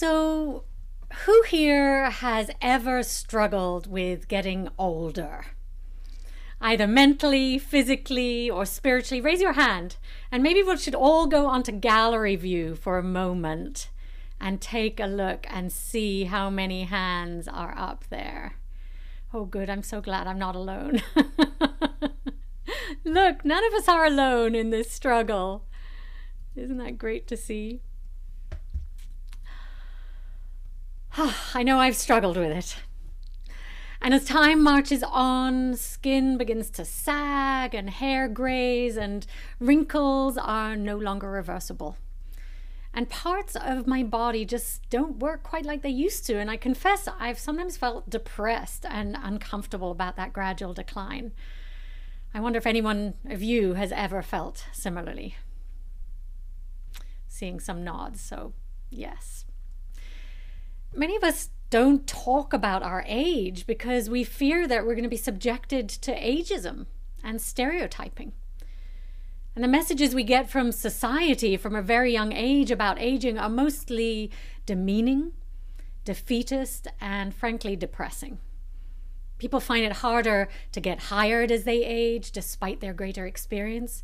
So, who here has ever struggled with getting older? Either mentally, physically, or spiritually? Raise your hand, and maybe we should all go onto gallery view for a moment and take a look and see how many hands are up there. Oh, good. I'm so glad I'm not alone. look, none of us are alone in this struggle. Isn't that great to see? Ah, I know I've struggled with it. And as time marches on, skin begins to sag and hair grays, and wrinkles are no longer reversible. And parts of my body just don't work quite like they used to. And I confess, I've sometimes felt depressed and uncomfortable about that gradual decline. I wonder if anyone of you has ever felt similarly. Seeing some nods, so yes many of us don't talk about our age because we fear that we're going to be subjected to ageism and stereotyping. And the messages we get from society from a very young age about aging are mostly demeaning, defeatist, and frankly depressing. People find it harder to get hired as they age despite their greater experience.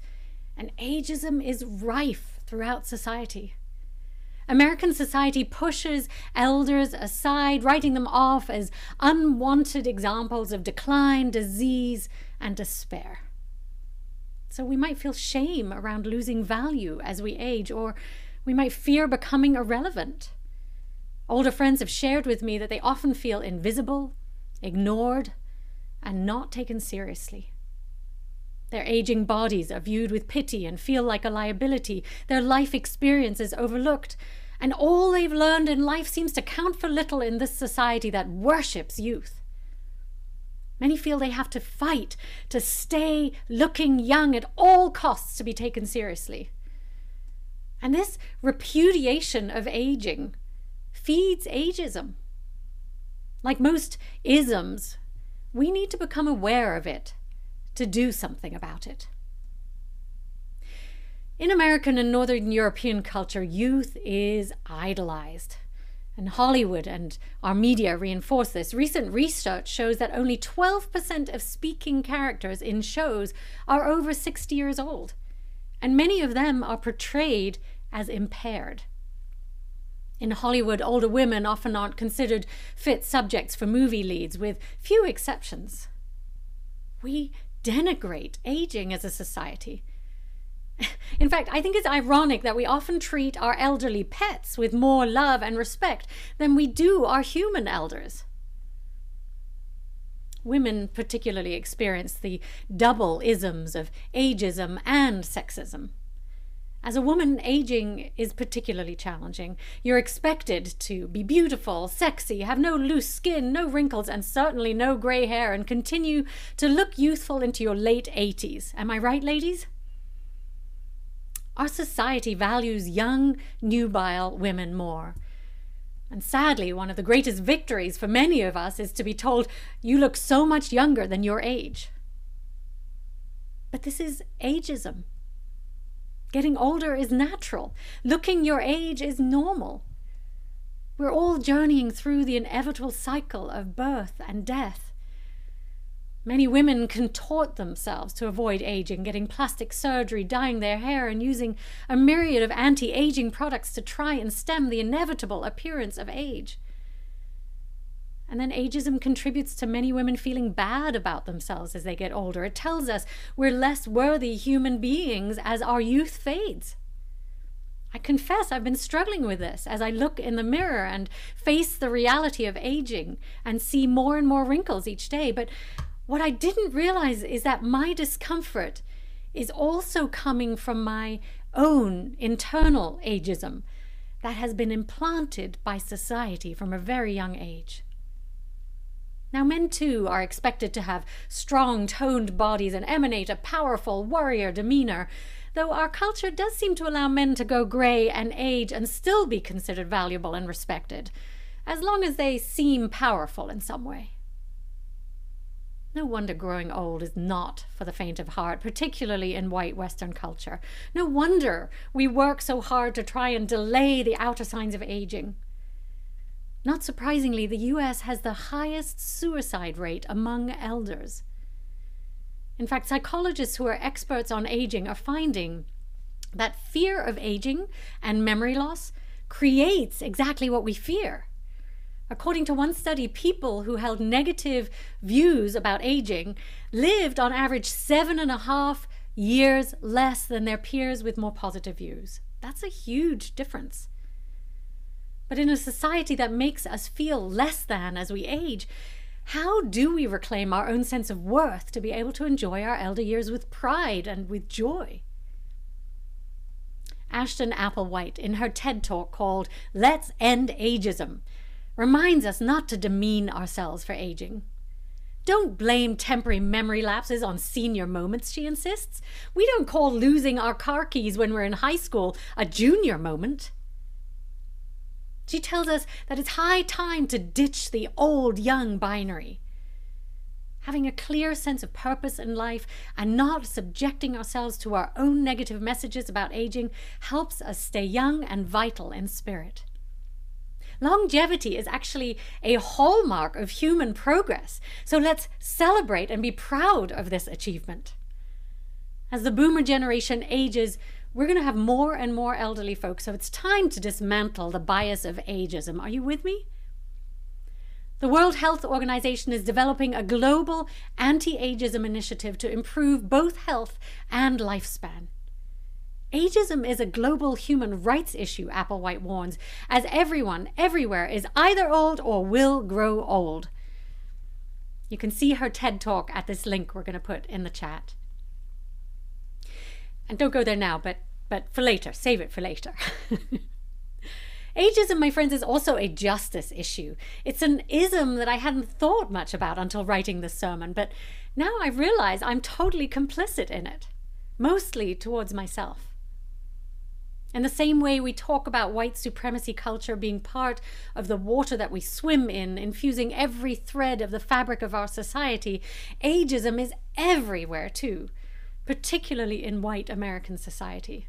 And ageism is rife throughout society. American society pushes elders aside, writing them off as unwanted examples of decline, disease, and despair. So we might feel shame around losing value as we age, or we might fear becoming irrelevant. Older friends have shared with me that they often feel invisible, ignored, and not taken seriously. Their aging bodies are viewed with pity and feel like a liability. Their life experience is overlooked. And all they've learned in life seems to count for little in this society that worships youth. Many feel they have to fight to stay looking young at all costs to be taken seriously. And this repudiation of aging feeds ageism. Like most isms, we need to become aware of it to do something about it. In American and Northern European culture, youth is idolized. And Hollywood and our media reinforce this. Recent research shows that only 12% of speaking characters in shows are over 60 years old, and many of them are portrayed as impaired. In Hollywood, older women often aren't considered fit subjects for movie leads, with few exceptions. We denigrate aging as a society. In fact, I think it's ironic that we often treat our elderly pets with more love and respect than we do our human elders. Women particularly experience the double isms of ageism and sexism. As a woman, aging is particularly challenging. You're expected to be beautiful, sexy, have no loose skin, no wrinkles, and certainly no grey hair, and continue to look youthful into your late 80s. Am I right, ladies? Our society values young, nubile women more. And sadly, one of the greatest victories for many of us is to be told, you look so much younger than your age. But this is ageism. Getting older is natural. Looking your age is normal. We're all journeying through the inevitable cycle of birth and death. Many women contort themselves to avoid aging, getting plastic surgery, dyeing their hair, and using a myriad of anti aging products to try and stem the inevitable appearance of age. And then ageism contributes to many women feeling bad about themselves as they get older. It tells us we're less worthy human beings as our youth fades. I confess I've been struggling with this as I look in the mirror and face the reality of aging and see more and more wrinkles each day. But what I didn't realize is that my discomfort is also coming from my own internal ageism that has been implanted by society from a very young age. Now, men too are expected to have strong, toned bodies and emanate a powerful warrior demeanor, though our culture does seem to allow men to go grey and age and still be considered valuable and respected, as long as they seem powerful in some way. No wonder growing old is not for the faint of heart, particularly in white Western culture. No wonder we work so hard to try and delay the outer signs of aging. Not surprisingly, the US has the highest suicide rate among elders. In fact, psychologists who are experts on aging are finding that fear of aging and memory loss creates exactly what we fear. According to one study, people who held negative views about aging lived on average seven and a half years less than their peers with more positive views. That's a huge difference. But in a society that makes us feel less than as we age, how do we reclaim our own sense of worth to be able to enjoy our elder years with pride and with joy? Ashton Applewhite, in her TED talk called Let's End Ageism, reminds us not to demean ourselves for aging. Don't blame temporary memory lapses on senior moments, she insists. We don't call losing our car keys when we're in high school a junior moment. She tells us that it's high time to ditch the old young binary. Having a clear sense of purpose in life and not subjecting ourselves to our own negative messages about aging helps us stay young and vital in spirit. Longevity is actually a hallmark of human progress, so let's celebrate and be proud of this achievement. As the boomer generation ages, we're going to have more and more elderly folks, so it's time to dismantle the bias of ageism. Are you with me? The World Health Organization is developing a global anti ageism initiative to improve both health and lifespan. Ageism is a global human rights issue, Applewhite warns, as everyone, everywhere, is either old or will grow old. You can see her TED talk at this link we're going to put in the chat. And don't go there now, but but for later, save it for later. Ageism, my friends, is also a justice issue. It's an ism that I hadn't thought much about until writing this sermon, but now I realize I'm totally complicit in it, mostly towards myself. In the same way we talk about white supremacy culture being part of the water that we swim in, infusing every thread of the fabric of our society, ageism is everywhere too, particularly in white American society.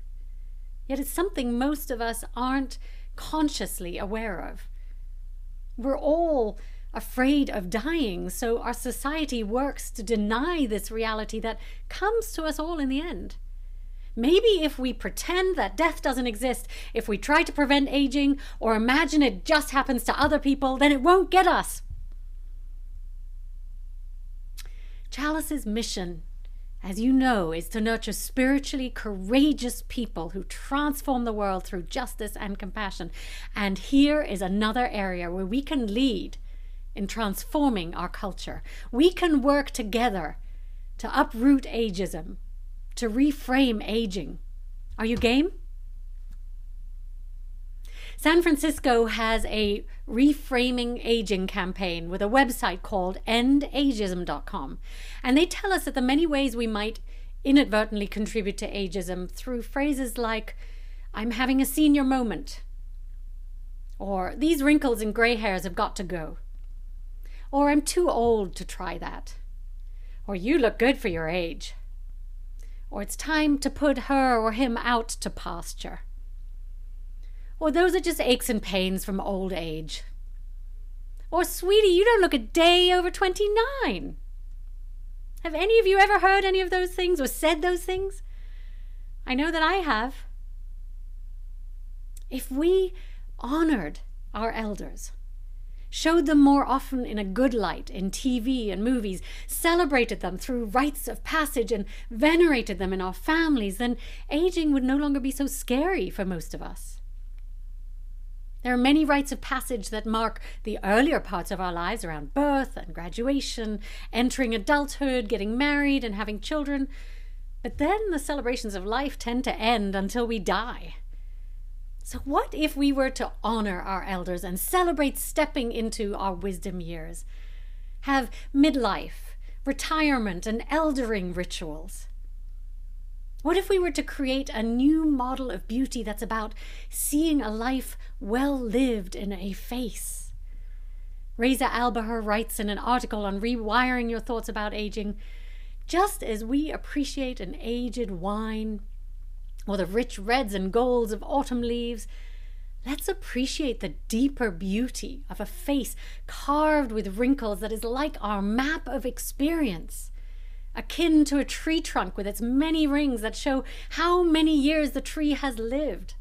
Yet it's something most of us aren't consciously aware of. We're all afraid of dying, so our society works to deny this reality that comes to us all in the end. Maybe if we pretend that death doesn't exist, if we try to prevent aging or imagine it just happens to other people, then it won't get us. Chalice's mission as you know, is to nurture spiritually courageous people who transform the world through justice and compassion. And here is another area where we can lead in transforming our culture. We can work together to uproot ageism, to reframe aging. Are you game? San Francisco has a reframing aging campaign with a website called endageism.com. And they tell us that the many ways we might inadvertently contribute to ageism through phrases like, I'm having a senior moment, or these wrinkles and gray hairs have got to go, or I'm too old to try that, or you look good for your age, or it's time to put her or him out to pasture. Or those are just aches and pains from old age. Or, sweetie, you don't look a day over 29. Have any of you ever heard any of those things or said those things? I know that I have. If we honored our elders, showed them more often in a good light in TV and movies, celebrated them through rites of passage, and venerated them in our families, then aging would no longer be so scary for most of us. There are many rites of passage that mark the earlier parts of our lives around birth and graduation, entering adulthood, getting married, and having children. But then the celebrations of life tend to end until we die. So, what if we were to honor our elders and celebrate stepping into our wisdom years? Have midlife, retirement, and eldering rituals? What if we were to create a new model of beauty that's about seeing a life well lived in a face? Reza Albahar writes in an article on rewiring your thoughts about aging just as we appreciate an aged wine or the rich reds and golds of autumn leaves, Let's appreciate the deeper beauty of a face carved with wrinkles that is like our map of experience, akin to a tree trunk with its many rings that show how many years the tree has lived.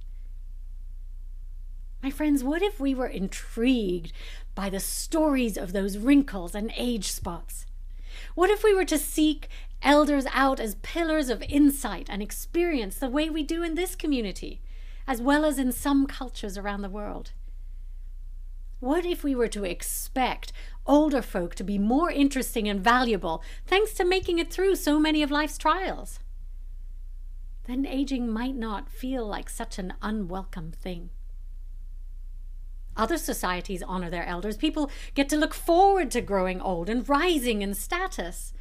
My friends, what if we were intrigued by the stories of those wrinkles and age spots? What if we were to seek elders out as pillars of insight and experience the way we do in this community? as well as in some cultures around the world. What if we were to expect older folk to be more interesting and valuable thanks to making it through so many of life's trials? Then aging might not feel like such an unwelcome thing. Other societies honor their elders. People get to look forward to growing old and rising in status.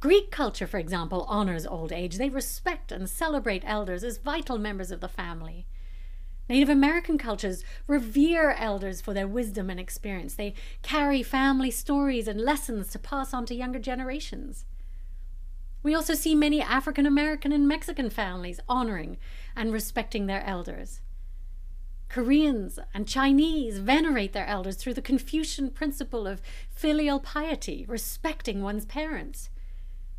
Greek culture, for example, honors old age. They respect and celebrate elders as vital members of the family. Native American cultures revere elders for their wisdom and experience. They carry family stories and lessons to pass on to younger generations. We also see many African American and Mexican families honoring and respecting their elders. Koreans and Chinese venerate their elders through the Confucian principle of filial piety, respecting one's parents.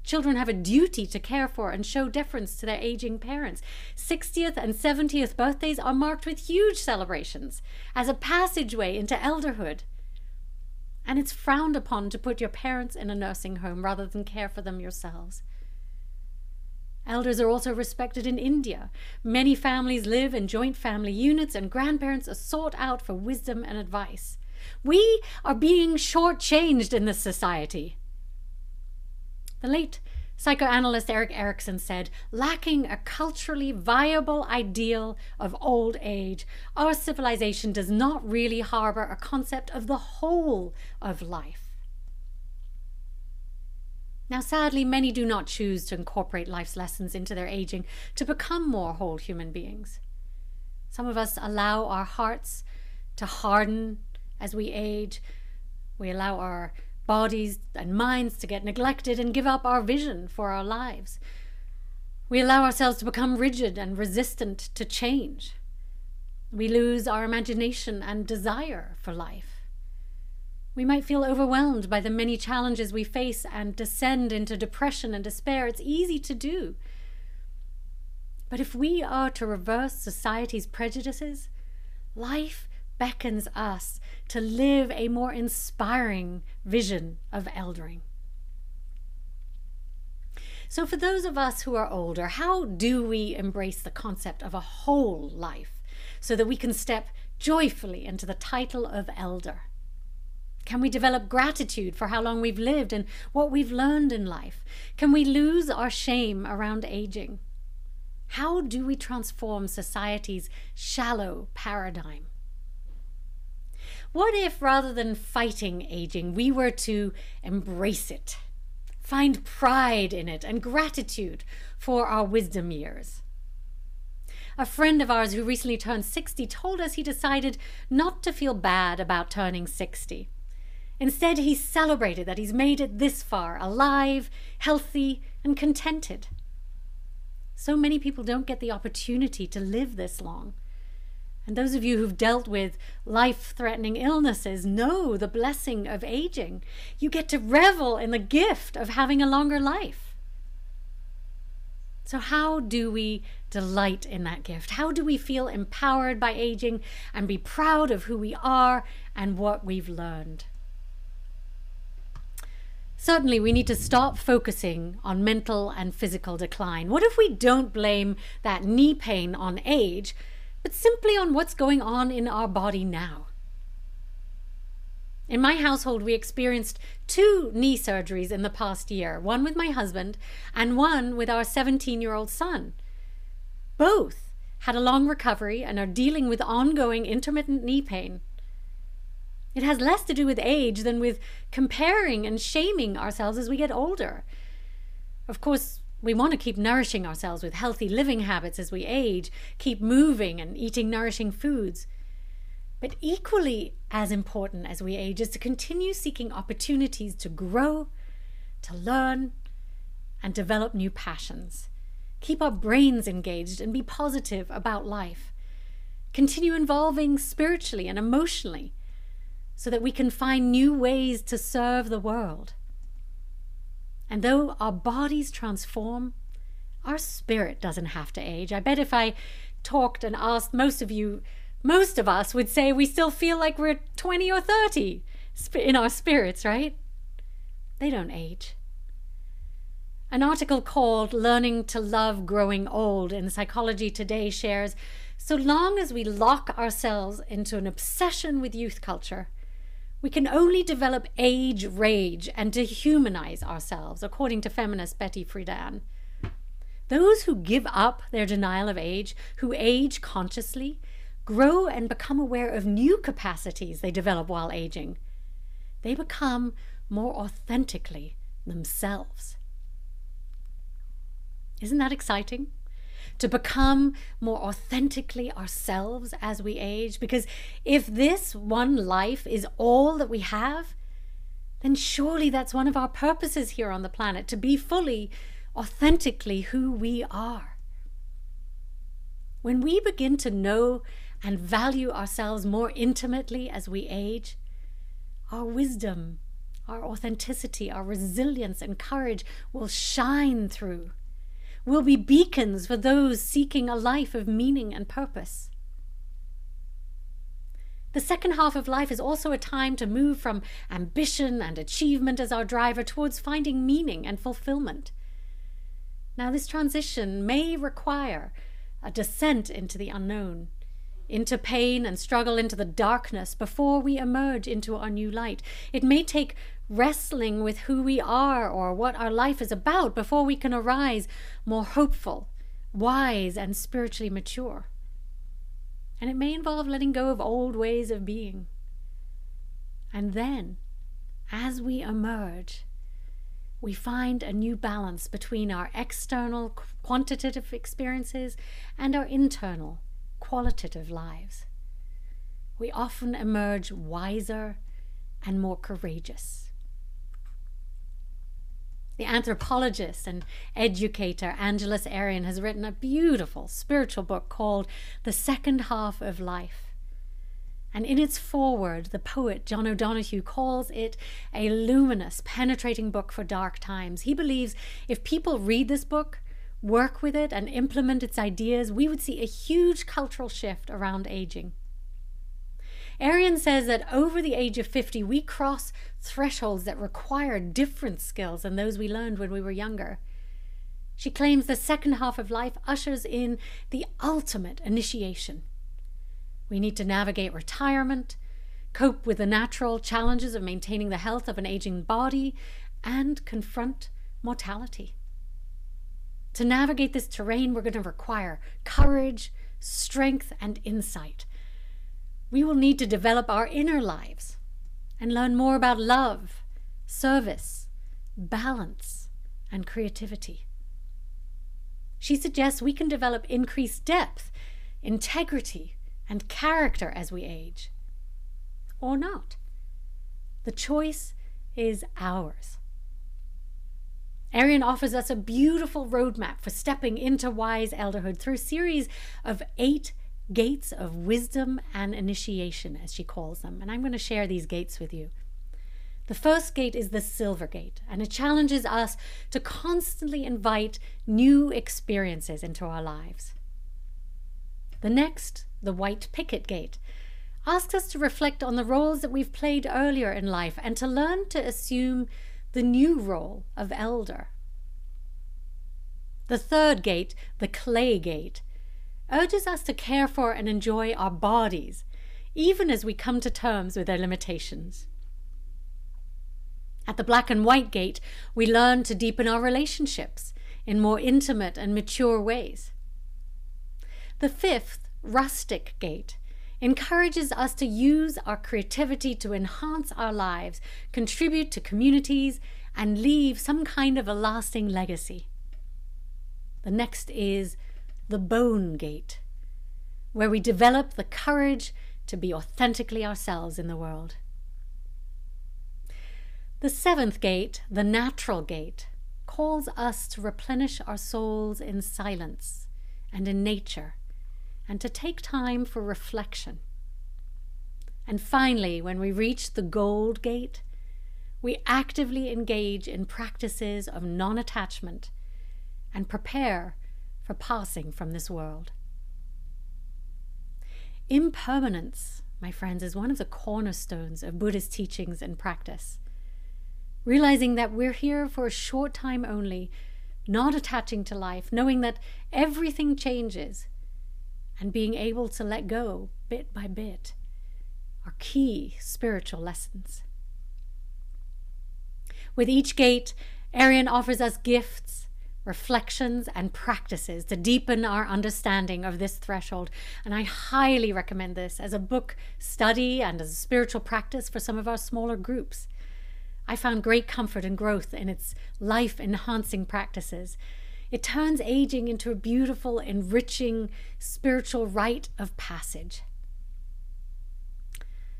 Children have a duty to care for and show deference to their aging parents. 60th and 70th birthdays are marked with huge celebrations as a passageway into elderhood. And it's frowned upon to put your parents in a nursing home rather than care for them yourselves. Elders are also respected in India. Many families live in joint family units, and grandparents are sought out for wisdom and advice. We are being shortchanged in this society. The late psychoanalyst Erik Erikson said, lacking a culturally viable ideal of old age, our civilization does not really harbor a concept of the whole of life. Now, sadly, many do not choose to incorporate life's lessons into their aging to become more whole human beings. Some of us allow our hearts to harden as we age. We allow our bodies and minds to get neglected and give up our vision for our lives. We allow ourselves to become rigid and resistant to change. We lose our imagination and desire for life. We might feel overwhelmed by the many challenges we face and descend into depression and despair. It's easy to do. But if we are to reverse society's prejudices, life beckons us to live a more inspiring vision of eldering. So, for those of us who are older, how do we embrace the concept of a whole life so that we can step joyfully into the title of elder? Can we develop gratitude for how long we've lived and what we've learned in life? Can we lose our shame around aging? How do we transform society's shallow paradigm? What if rather than fighting aging, we were to embrace it, find pride in it, and gratitude for our wisdom years? A friend of ours who recently turned 60 told us he decided not to feel bad about turning 60. Instead, he celebrated that he's made it this far, alive, healthy, and contented. So many people don't get the opportunity to live this long. And those of you who've dealt with life threatening illnesses know the blessing of aging. You get to revel in the gift of having a longer life. So, how do we delight in that gift? How do we feel empowered by aging and be proud of who we are and what we've learned? Certainly, we need to stop focusing on mental and physical decline. What if we don't blame that knee pain on age? But simply on what's going on in our body now. In my household, we experienced two knee surgeries in the past year one with my husband and one with our 17 year old son. Both had a long recovery and are dealing with ongoing intermittent knee pain. It has less to do with age than with comparing and shaming ourselves as we get older. Of course, we want to keep nourishing ourselves with healthy living habits as we age, keep moving and eating nourishing foods. But equally as important as we age is to continue seeking opportunities to grow, to learn, and develop new passions. Keep our brains engaged and be positive about life. continue evolving spiritually and emotionally so that we can find new ways to serve the world. And though our bodies transform, our spirit doesn't have to age. I bet if I talked and asked most of you, most of us would say we still feel like we're 20 or 30 in our spirits, right? They don't age. An article called Learning to Love Growing Old in Psychology Today shares so long as we lock ourselves into an obsession with youth culture, we can only develop age rage and dehumanize ourselves, according to feminist Betty Friedan. Those who give up their denial of age, who age consciously, grow and become aware of new capacities they develop while aging. They become more authentically themselves. Isn't that exciting? To become more authentically ourselves as we age? Because if this one life is all that we have, then surely that's one of our purposes here on the planet to be fully, authentically who we are. When we begin to know and value ourselves more intimately as we age, our wisdom, our authenticity, our resilience, and courage will shine through will be beacons for those seeking a life of meaning and purpose. The second half of life is also a time to move from ambition and achievement as our driver towards finding meaning and fulfillment. Now, this transition may require a descent into the unknown, into pain and struggle, into the darkness before we emerge into our new light. It may take wrestling with who we are or what our life is about before we can arise more hopeful, wise, and spiritually mature. And it may involve letting go of old ways of being. And then, as we emerge, we find a new balance between our external quantitative experiences and our internal qualitative lives. We often emerge wiser and more courageous. The anthropologist and educator Angeles Arrien has written a beautiful spiritual book called The Second Half of Life. And in its foreword, the poet John O'Donohue calls it a luminous, penetrating book for dark times. He believes if people read this book, work with it, and implement its ideas, we would see a huge cultural shift around aging. Arrien says that over the age of 50, we cross thresholds that require different skills than those we learned when we were younger. She claims the second half of life ushers in the ultimate initiation. We need to navigate retirement, cope with the natural challenges of maintaining the health of an aging body, and confront mortality. To navigate this terrain, we're going to require courage, strength, and insight we will need to develop our inner lives and learn more about love, service, balance, and creativity. She suggests we can develop increased depth, integrity, and character as we age. Or not. The choice is ours. Arrien offers us a beautiful roadmap for stepping into wise elderhood through a series of eight gates of wisdom and initiation, as she calls them. And I'm going to share these gates with you. The first gate is the silver gate, and it challenges us to constantly invite new experiences into our lives. The next, the white picket gate, asks us to reflect on the roles that we've played earlier in life and to learn to assume the new role of elder. The third gate, the clay gate, urges us to care for and enjoy our bodies, even as we come to terms with their limitations. At the black and white gate, we learn to deepen our relationships in more intimate and mature ways. The fifth, rustic gate, encourages us to use our creativity to enhance our lives, contribute to communities, and leave some kind of a lasting legacy. The next is the bone gate, where we develop the courage to be authentically ourselves in the world. The seventh gate, the natural gate, calls us to replenish our souls in silence and in nature and to take time for reflection. And finally, when we reach the gold gate, we actively engage in practices of non attachment and prepare for passing from this world. Impermanence, my friends, is one of the cornerstones of Buddhist teachings and practice. Realizing that we're here for a short time only, not attaching to life, knowing that everything changes, and being able to let go bit by bit are key spiritual lessons. With each gate, Arrien offers us gifts, reflections, and practices to deepen our understanding of this threshold. And I highly recommend this as a book study and as a spiritual practice for some of our smaller groups. I found great comfort and growth in its life enhancing practices. It turns aging into a beautiful, enriching spiritual rite of passage.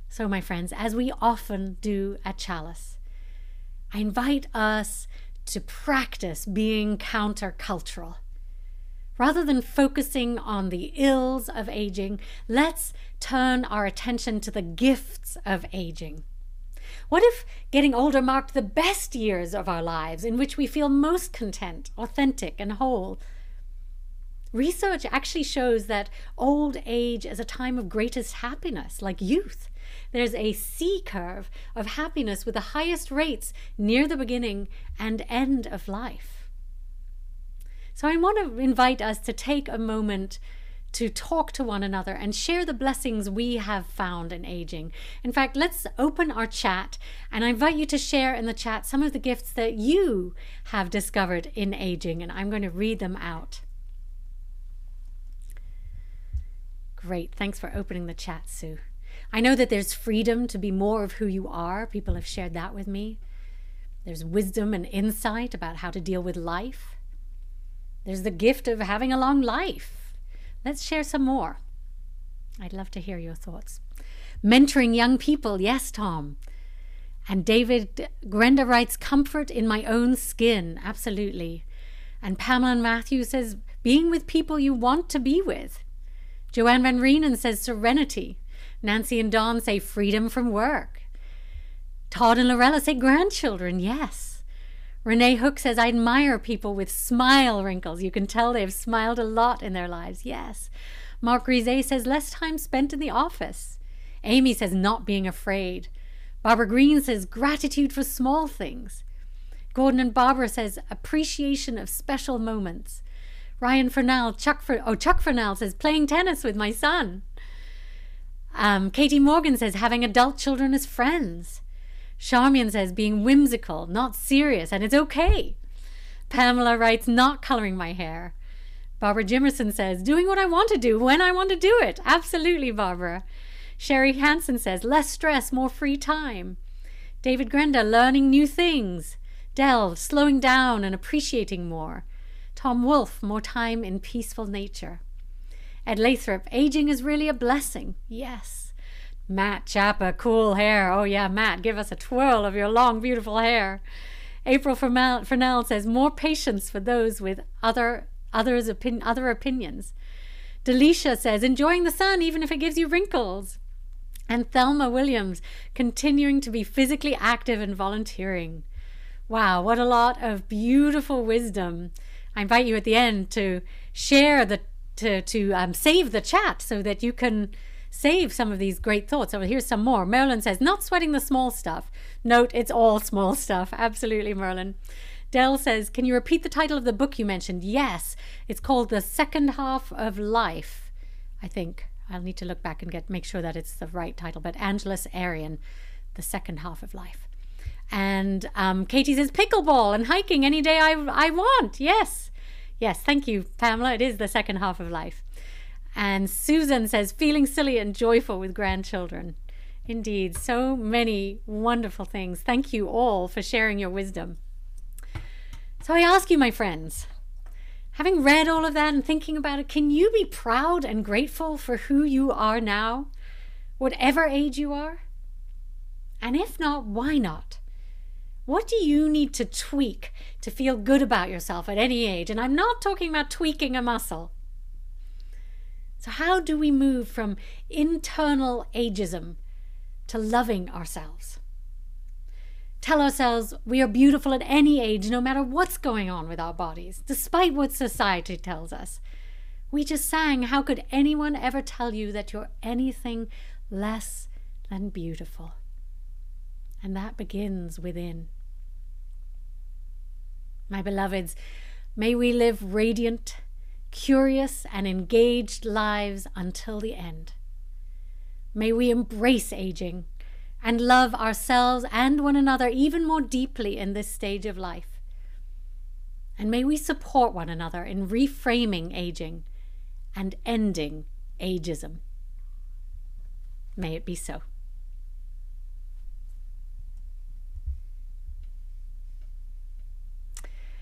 So, my friends, as we often do at Chalice, I invite us to practice being countercultural. Rather than focusing on the ills of aging, let's turn our attention to the gifts of aging. What if getting older marked the best years of our lives in which we feel most content, authentic, and whole? Research actually shows that old age is a time of greatest happiness, like youth. There's a C curve of happiness with the highest rates near the beginning and end of life. So I want to invite us to take a moment to talk to one another and share the blessings we have found in aging. In fact, let's open our chat and I invite you to share in the chat some of the gifts that you have discovered in aging, and I'm going to read them out. Great. Thanks for opening the chat, Sue. I know that there's freedom to be more of who you are. People have shared that with me. There's wisdom and insight about how to deal with life. There's the gift of having a long life. Let's share some more. I'd love to hear your thoughts. Mentoring young people, yes, Tom. And David Grenda writes, comfort in my own skin, absolutely. And Pamela Matthews says, being with people you want to be with. Joanne Van Reenen says, serenity. Nancy and Dawn say freedom from work. Todd and Lorella say grandchildren, yes. Renee Hook says, I admire people with smile wrinkles. You can tell they've smiled a lot in their lives, yes. Mark says, less time spent in the office. Amy says, not being afraid. Barbara Green says, gratitude for small things. Gordon and Barbara says, appreciation of special moments. Ryan Fernell, Chuck, for, oh, Chuck Fernell says, playing tennis with my son. Um, Katie Morgan says having adult children as friends. Charmian says being whimsical, not serious, and it's okay. Pamela writes not coloring my hair. Barbara Jimerson says doing what I want to do when I want to do it. Absolutely, Barbara. Sherry Hansen says less stress, more free time. David Grenda learning new things. Dell slowing down and appreciating more. Tom Wolfe more time in peaceful nature. At Lathrop, aging is really a blessing. Yes. Matt Chapa, cool hair. Oh, yeah, Matt, give us a twirl of your long, beautiful hair. April Fernell says, more patience for those with other others opin- other opinions. Delisha says, enjoying the sun even if it gives you wrinkles. And Thelma Williams, continuing to be physically active and volunteering. Wow, what a lot of beautiful wisdom. I invite you at the end to share the to to um, save the chat so that you can save some of these great thoughts. So here's some more. Merlin says, not sweating the small stuff. Note, it's all small stuff. Absolutely, Merlin. Dell says, can you repeat the title of the book you mentioned? Yes, it's called The Second Half of Life. I think I'll need to look back and get make sure that it's the right title. But Angeles Arrien, The Second Half of Life. And um, Katie says, pickleball and hiking any day I, I want. Yes. Yes, thank you, Pamela. It is the second half of life. And Susan says, feeling silly and joyful with grandchildren. Indeed, so many wonderful things. Thank you all for sharing your wisdom. So I ask you, my friends, having read all of that and thinking about it, can you be proud and grateful for who you are now, whatever age you are? And if not, why not? What do you need to tweak to feel good about yourself at any age? And I'm not talking about tweaking a muscle. So, how do we move from internal ageism to loving ourselves? Tell ourselves we are beautiful at any age, no matter what's going on with our bodies, despite what society tells us. We just sang, How could anyone ever tell you that you're anything less than beautiful? And that begins within. My beloveds, may we live radiant, curious, and engaged lives until the end. May we embrace aging and love ourselves and one another even more deeply in this stage of life. And may we support one another in reframing aging and ending ageism. May it be so.